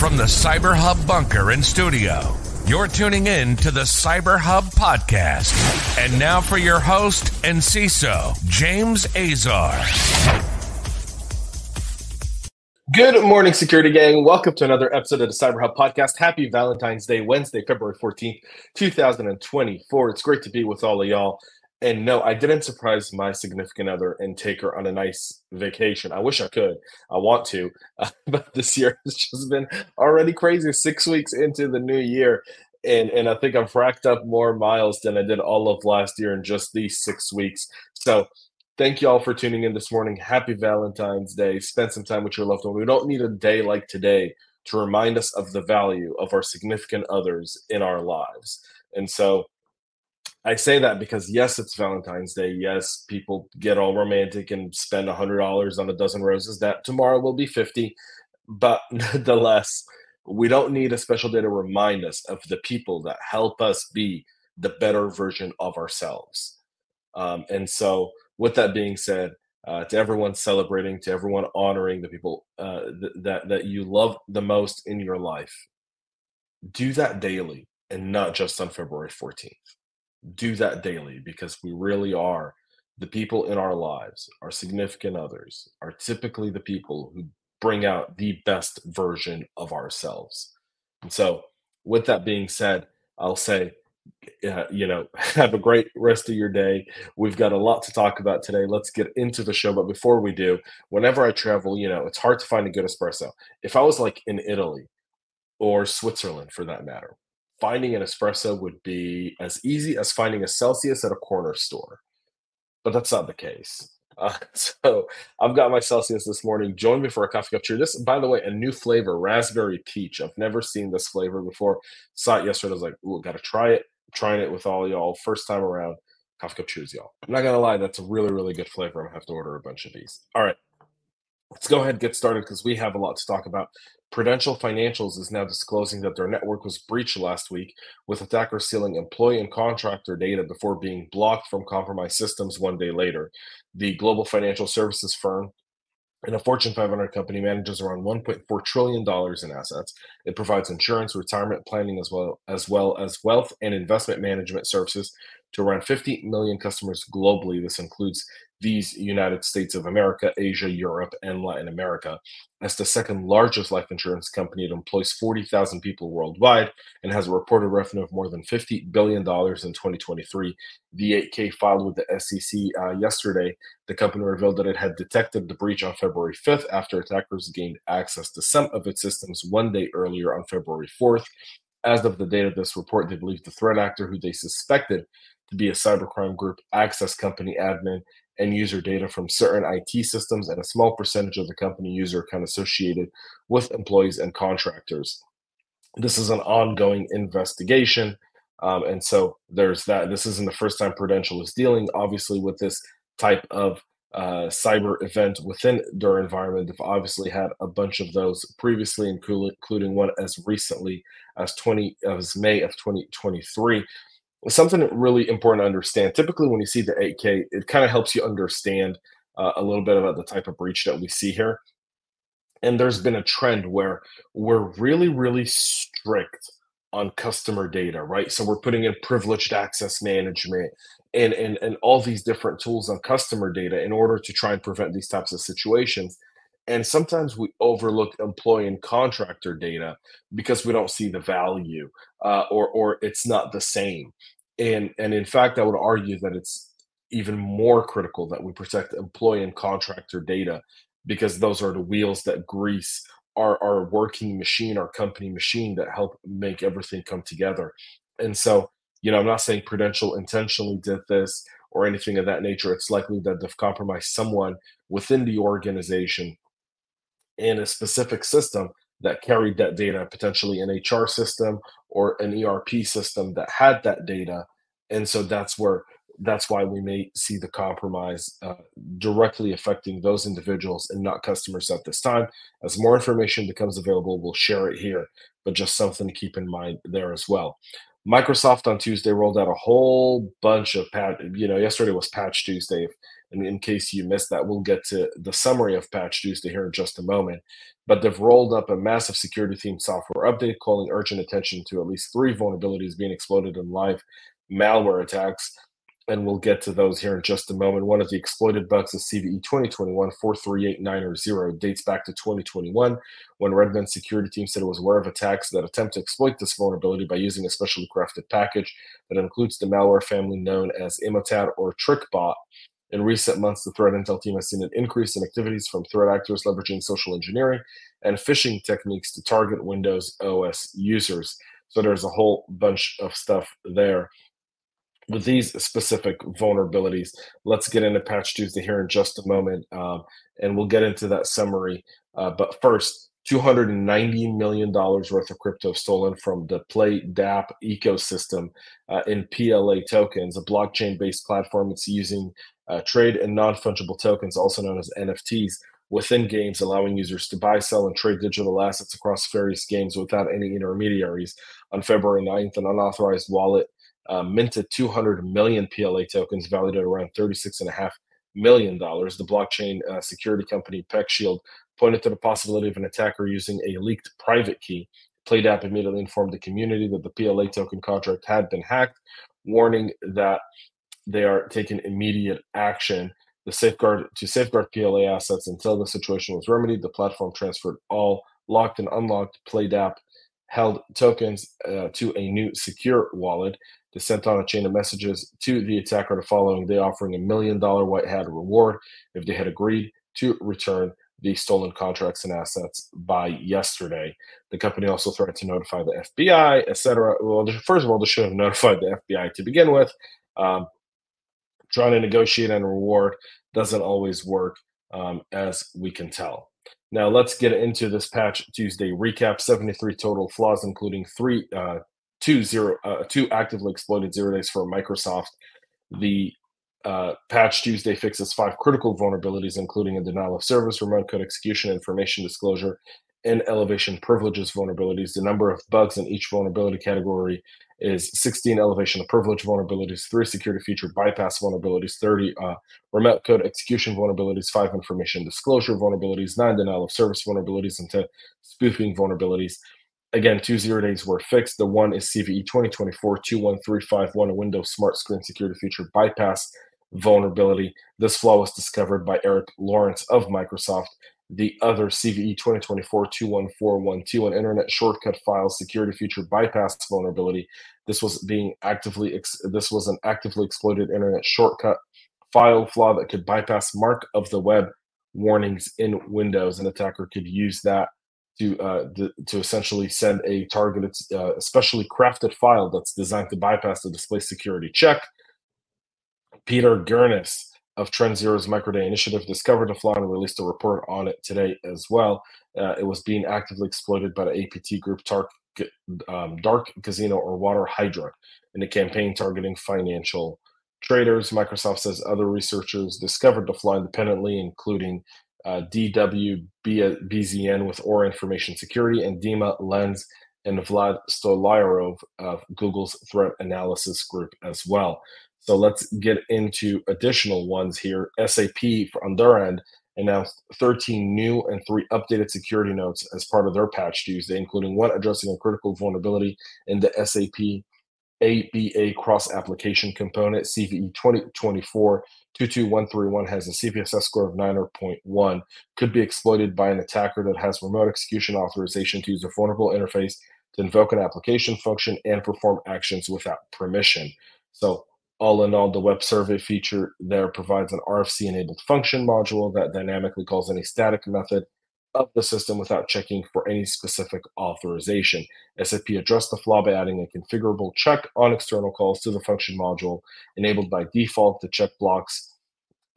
From the Cyber Hub bunker in studio, you're tuning in to the Cyber Hub podcast. And now for your host and CISO, James Azar. Good morning, security gang. Welcome to another episode of the Cyber Hub podcast. Happy Valentine's Day, Wednesday, February 14th, 2024. It's great to be with all of y'all. And no, I didn't surprise my significant other and take her on a nice vacation. I wish I could. I want to. Uh, but this year has just been already crazy. Six weeks into the new year. And, and I think I've racked up more miles than I did all of last year in just these six weeks. So thank you all for tuning in this morning. Happy Valentine's Day. Spend some time with your loved one. We don't need a day like today to remind us of the value of our significant others in our lives. And so I say that because yes, it's Valentine's Day. Yes, people get all romantic and spend a hundred dollars on a dozen roses. That tomorrow will be fifty, but nonetheless, we don't need a special day to remind us of the people that help us be the better version of ourselves. Um, and so, with that being said, uh, to everyone celebrating, to everyone honoring the people uh, th- that that you love the most in your life, do that daily and not just on February fourteenth do that daily because we really are the people in our lives, our significant others, are typically the people who bring out the best version of ourselves. And so, with that being said, I'll say, uh, you know, have a great rest of your day. We've got a lot to talk about today. Let's get into the show. But before we do, whenever I travel, you know, it's hard to find a good espresso. If I was like in Italy or Switzerland for that matter, finding an espresso would be as easy as finding a Celsius at a corner store. But that's not the case. Uh, so I've got my Celsius this morning. Join me for a coffee cup cheer. This, by the way, a new flavor, raspberry peach. I've never seen this flavor before. Saw it yesterday. I was like, ooh, got to try it. Trying it with all y'all. First time around. Coffee cup cheers, y'all. I'm not to lie. That's a really, really good flavor. I'm to have to order a bunch of these. All right. Let's go ahead and get started because we have a lot to talk about. Prudential Financials is now disclosing that their network was breached last week, with attackers stealing employee and contractor data before being blocked from compromised systems one day later. The global financial services firm and a Fortune 500 company manages around 1.4 trillion dollars in assets. It provides insurance, retirement planning, as well as well as wealth and investment management services to around 50 million customers globally. This includes these United States of America, Asia, Europe, and Latin America. As the second largest life insurance company, it employs 40,000 people worldwide and has a reported revenue of more than $50 billion in 2023. The 8K filed with the SEC uh, yesterday, the company revealed that it had detected the breach on February 5th after attackers gained access to some of its systems one day earlier on February 4th. As of the date of this report, they believe the threat actor who they suspected to be a cybercrime group access company admin and user data from certain IT systems and a small percentage of the company user account associated with employees and contractors. This is an ongoing investigation. Um, and so there's that. This isn't the first time Prudential is dealing, obviously, with this type of uh, cyber event within their environment. They've obviously had a bunch of those previously, including one as recently as 20 as May of 2023 something really important to understand. Typically, when you see the 8K, it kind of helps you understand uh, a little bit about the type of breach that we see here. And there's been a trend where we're really, really strict on customer data, right? So we're putting in privileged access management and, and, and all these different tools on customer data in order to try and prevent these types of situations. And sometimes we overlook employee and contractor data because we don't see the value uh, or, or it's not the same. And, and in fact, I would argue that it's even more critical that we protect employee and contractor data because those are the wheels that grease our, our working machine, our company machine that help make everything come together. And so, you know, I'm not saying Prudential intentionally did this or anything of that nature. It's likely that they've compromised someone within the organization in a specific system that carried that data, potentially an HR system or an ERP system that had that data. And so that's where that's why we may see the compromise uh, directly affecting those individuals and not customers at this time. As more information becomes available, we'll share it here, but just something to keep in mind there as well. Microsoft on Tuesday rolled out a whole bunch of patch. You know, yesterday was Patch Tuesday. If And in case you missed that, we'll get to the summary of Patch Tuesday here in just a moment. But they've rolled up a massive security themed software update calling urgent attention to at least three vulnerabilities being exploited in live malware attacks and we'll get to those here in just a moment. One of the exploited bugs is CVE 2021 4389 dates back to 2021 when Redmond security team said it was aware of attacks that attempt to exploit this vulnerability by using a specially crafted package that includes the malware family known as Emotet or TrickBot. In recent months, the threat intel team has seen an increase in activities from threat actors leveraging social engineering and phishing techniques to target Windows OS users. So there's a whole bunch of stuff there with these specific vulnerabilities. Let's get into Patch Tuesday here in just a moment, um, and we'll get into that summary. Uh, but first, $290 million worth of crypto stolen from the Play DApp ecosystem uh, in PLA tokens, a blockchain based platform that's using uh, trade and non fungible tokens, also known as NFTs, within games, allowing users to buy, sell, and trade digital assets across various games without any intermediaries. On February 9th, an unauthorized wallet uh, minted 200 million PLA tokens valued at around $36.5 million. The blockchain uh, security company PeckShield pointed to the possibility of an attacker using a leaked private key. PlayDApp immediately informed the community that the PLA token contract had been hacked, warning that they are taking immediate action. The safeguard to safeguard PLA assets until the situation was remedied. The platform transferred all locked and unlocked PlayDApp held tokens uh, to a new secure wallet to send on a chain of messages to the attacker the following day, offering a million dollar white hat reward if they had agreed to return the stolen contracts and assets by yesterday. The company also threatened to notify the FBI, etc. Well, first of all, they should have notified the FBI to begin with. Um, trying to negotiate and reward doesn't always work, um, as we can tell. Now let's get into this patch Tuesday recap. 73 total flaws, including three uh, two zero uh, two actively exploited zero days for Microsoft. The uh, patch Tuesday fixes five critical vulnerabilities, including a denial of service, remote code execution, information disclosure, and elevation privileges vulnerabilities. The number of bugs in each vulnerability category is 16 elevation of privilege vulnerabilities, three security feature bypass vulnerabilities, 30 uh, remote code execution vulnerabilities, five information disclosure vulnerabilities, nine denial of service vulnerabilities, and 10 spoofing vulnerabilities. Again, two zero days were fixed. The one is CVE 2024-21351, a Windows Smart Screen Security Feature bypass vulnerability. This flaw was discovered by Eric Lawrence of Microsoft. The other CVE 2024-21412, an Internet Shortcut File Security Feature bypass vulnerability. This was being actively ex- this was an actively exploited Internet Shortcut file flaw that could bypass mark of the web warnings in Windows. An attacker could use that to uh, to essentially send a targeted, uh, specially crafted file that's designed to bypass the display security check. Peter Girnus of Trend Zero's Microday Initiative discovered the flaw and released a report on it today as well. Uh, it was being actively exploited by the APT group Dark, um, Dark Casino or Water Hydra in a campaign targeting financial traders. Microsoft says other researchers discovered the flaw independently, including uh, DWBZN with Aura Information Security, and Dima Lenz and Vlad Stolyarov of Google's Threat Analysis Group as well. So let's get into additional ones here. SAP on their end announced 13 new and three updated security notes as part of their patch Tuesday, including one addressing a critical vulnerability in the SAP ABA cross application component, CVE 2024 22131 has a CVSS score of 9.1, could be exploited by an attacker that has remote execution authorization to use a vulnerable interface to invoke an application function and perform actions without permission. So, all in all, the web survey feature there provides an RFC enabled function module that dynamically calls any static method of the system without checking for any specific authorization. SAP addressed the flaw by adding a configurable check on external calls to the function module, enabled by default. The check blocks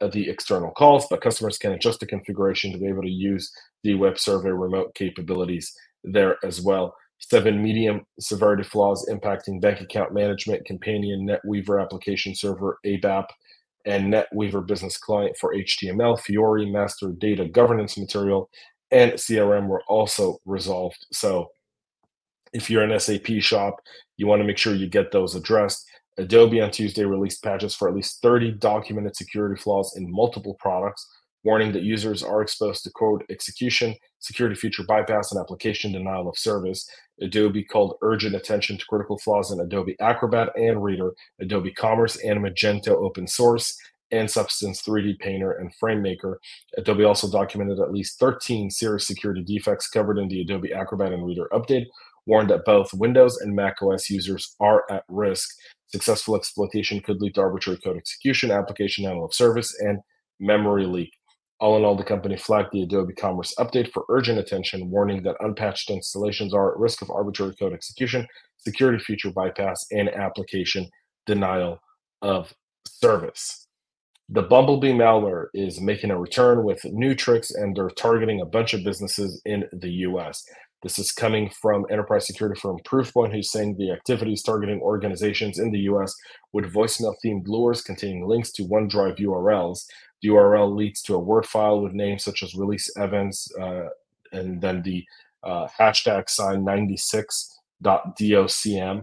uh, the external calls, but customers can adjust the configuration to be able to use the web survey remote capabilities there as well. Seven medium severity flaws impacting bank account management, companion NetWeaver application server, ABAP, and NetWeaver business client for HTML, Fiori master data governance material, and CRM were also resolved. So if you're an SAP shop, you want to make sure you get those addressed. Adobe on Tuesday released patches for at least 30 documented security flaws in multiple products, warning that users are exposed to code execution, security feature bypass, and application denial of service. Adobe called urgent attention to critical flaws in Adobe Acrobat and Reader, Adobe Commerce, and Magento open source, and Substance 3D Painter and FrameMaker. Adobe also documented at least 13 serious security defects covered in the Adobe Acrobat and Reader update, warned that both Windows and Mac OS users are at risk. Successful exploitation could lead to arbitrary code execution, application denial of service, and memory leak. All in all, the company flagged the Adobe Commerce update for urgent attention, warning that unpatched installations are at risk of arbitrary code execution, security feature bypass, and application denial of service. The Bumblebee malware is making a return with new tricks, and they're targeting a bunch of businesses in the US. This is coming from enterprise security firm Proofpoint, who's saying the activities targeting organizations in the US with voicemail themed lures containing links to OneDrive URLs. The URL leads to a Word file with names such as release events uh, and then the uh, hashtag sign 96.docm.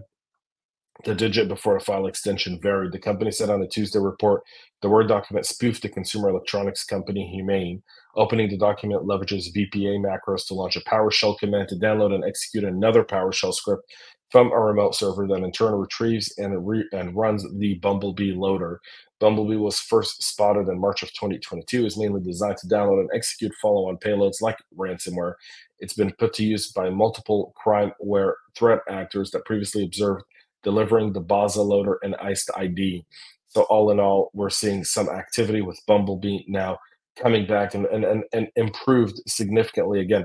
The digit before a file extension varied. The company said on a Tuesday report the Word document spoofed the consumer electronics company Humane. Opening the document leverages VBA macros to launch a PowerShell command to download and execute another PowerShell script from a remote server that in turn retrieves and, re- and runs the Bumblebee loader. Bumblebee was first spotted in March of 2022. is mainly designed to download and execute follow-on payloads like ransomware. It's been put to use by multiple crimeware threat actors that previously observed delivering the BazaLoader and IcedID. So all in all, we're seeing some activity with Bumblebee now coming back and, and, and, and improved significantly. Again,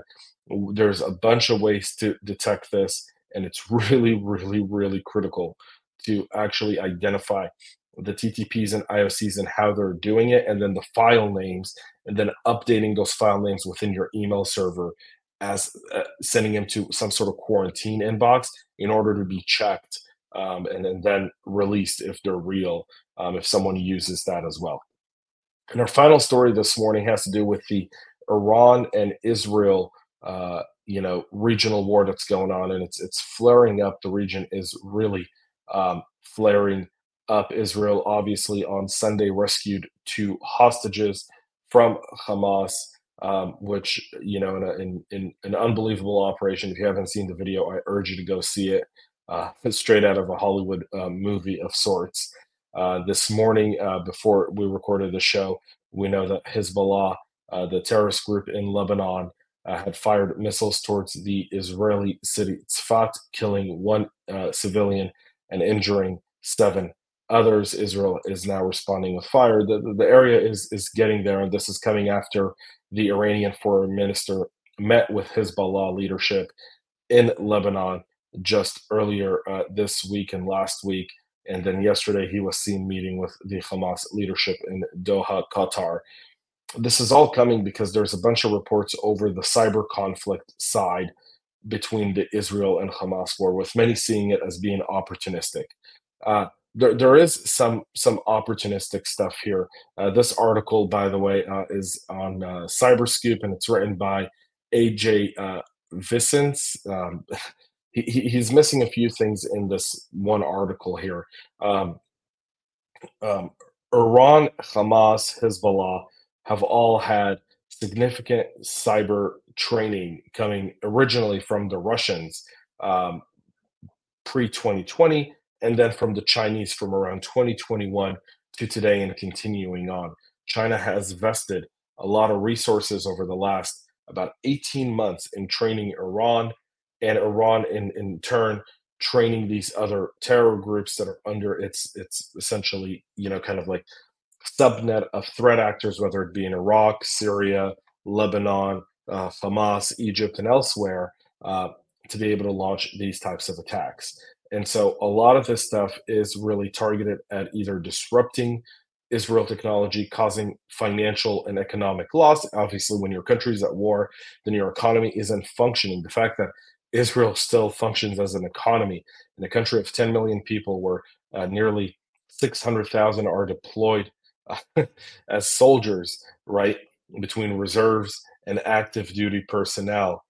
there's a bunch of ways to detect this, and it's really, really, really critical to actually identify the TTPs and IOCs and how they're doing it, and then the file names, and then updating those file names within your email server as uh, sending them to some sort of quarantine inbox in order to be checked um, and, and, then released if they're real, um, if someone uses that as well. And our final story this morning has to do with the Iran and Israel, uh, you know, regional war that's going on, and it's it's flaring up. The region is really um, flaring up. Israel obviously on Sunday rescued two hostages from Hamas, um, which you know, in, a, in, in an unbelievable operation. If you haven't seen the video, I urge you to go see it. Uh, straight out of a Hollywood uh, movie of sorts. Uh, this morning, uh, before we recorded the show, we know that Hezbollah, uh, the terrorist group in Lebanon, uh, had fired missiles towards the Israeli city Tzfat, killing one civilian and injuring seven others. Israel is now responding with fire. The, the area is, is getting there, and this is coming after the Iranian foreign minister met with Hezbollah leadership in Lebanon just earlier uh, this week and last week. And then yesterday, he was seen meeting with the Hamas leadership in Doha, Qatar. This is all coming because there's a bunch of reports over the cyber conflict side between the Israel and Hamas war, with many seeing it as being opportunistic. Uh, there, there is some some opportunistic stuff here. Uh, this article, by the way, uh, is on uh, Cyberscoop, and it's written by AJ uh, Vicens. Um, he, he's missing a few things in this one article here. Um, um, Iran, Hamas, Hezbollah have all had significant cyber training coming originally from the Russians um, pre 2020 and then from the Chinese from around 2021 to today and continuing on. China has vested a lot of resources over the last about 18 months in training Iran and Iran in in turn training these other terror groups that are under its its essentially you know kind of like subnet of threat actors, whether it be in Iraq, Syria, Lebanon, uh, Hamas, Egypt, and elsewhere, uh, to be able to launch these types of attacks. And so a lot of this stuff is really targeted at either disrupting Israel technology, causing financial and economic loss. Obviously, when your country is at war, then your economy isn't functioning. The fact that Israel still functions as an economy in a country of 10 million people where uh, nearly 600,000 are deployed as soldiers, right, between reserves and active duty personnel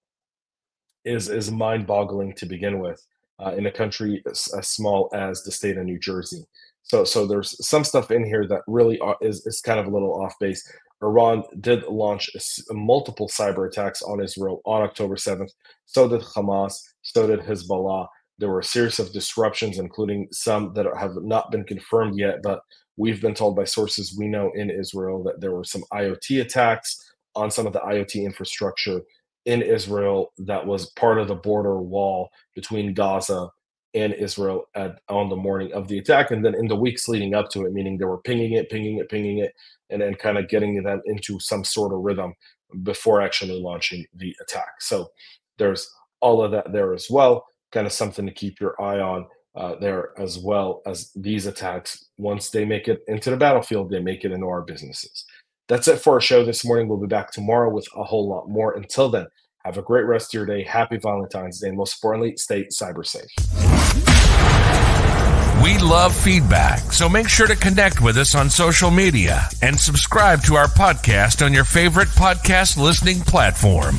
is, is mind boggling to begin with. uh, in a country as, as, small as the state of New Jersey. So, so there's some stuff in here that really is, is kind of a little off base. Iran did launch multiple cyber attacks on Israel on October 7th. So did Hamas. So did Hezbollah. There were a series of disruptions, including some that have not been confirmed yet, but we've been told by sources we know in Israel that there were some IoT attacks on some of the IoT infrastructure in Israel that was part of the border wall between Gaza and Israel at, on the morning of the attack. And then in the weeks leading up to it, meaning they were pinging it, pinging it, pinging it, and then kind of getting them into some sort of rhythm before actually launching the attack. So there's all of that there as well, kind of something to keep your eye on. Uh, there as well as these attacks. Once they make it into the battlefield, they make it into our businesses. That's it for our show this morning. We'll be back tomorrow with a whole lot more. Until then, have a great rest of your day. Happy Valentine's Day. And most importantly, stay cyber safe. We love feedback, so make sure to connect with us on social media and subscribe to our podcast on your favorite podcast listening platform.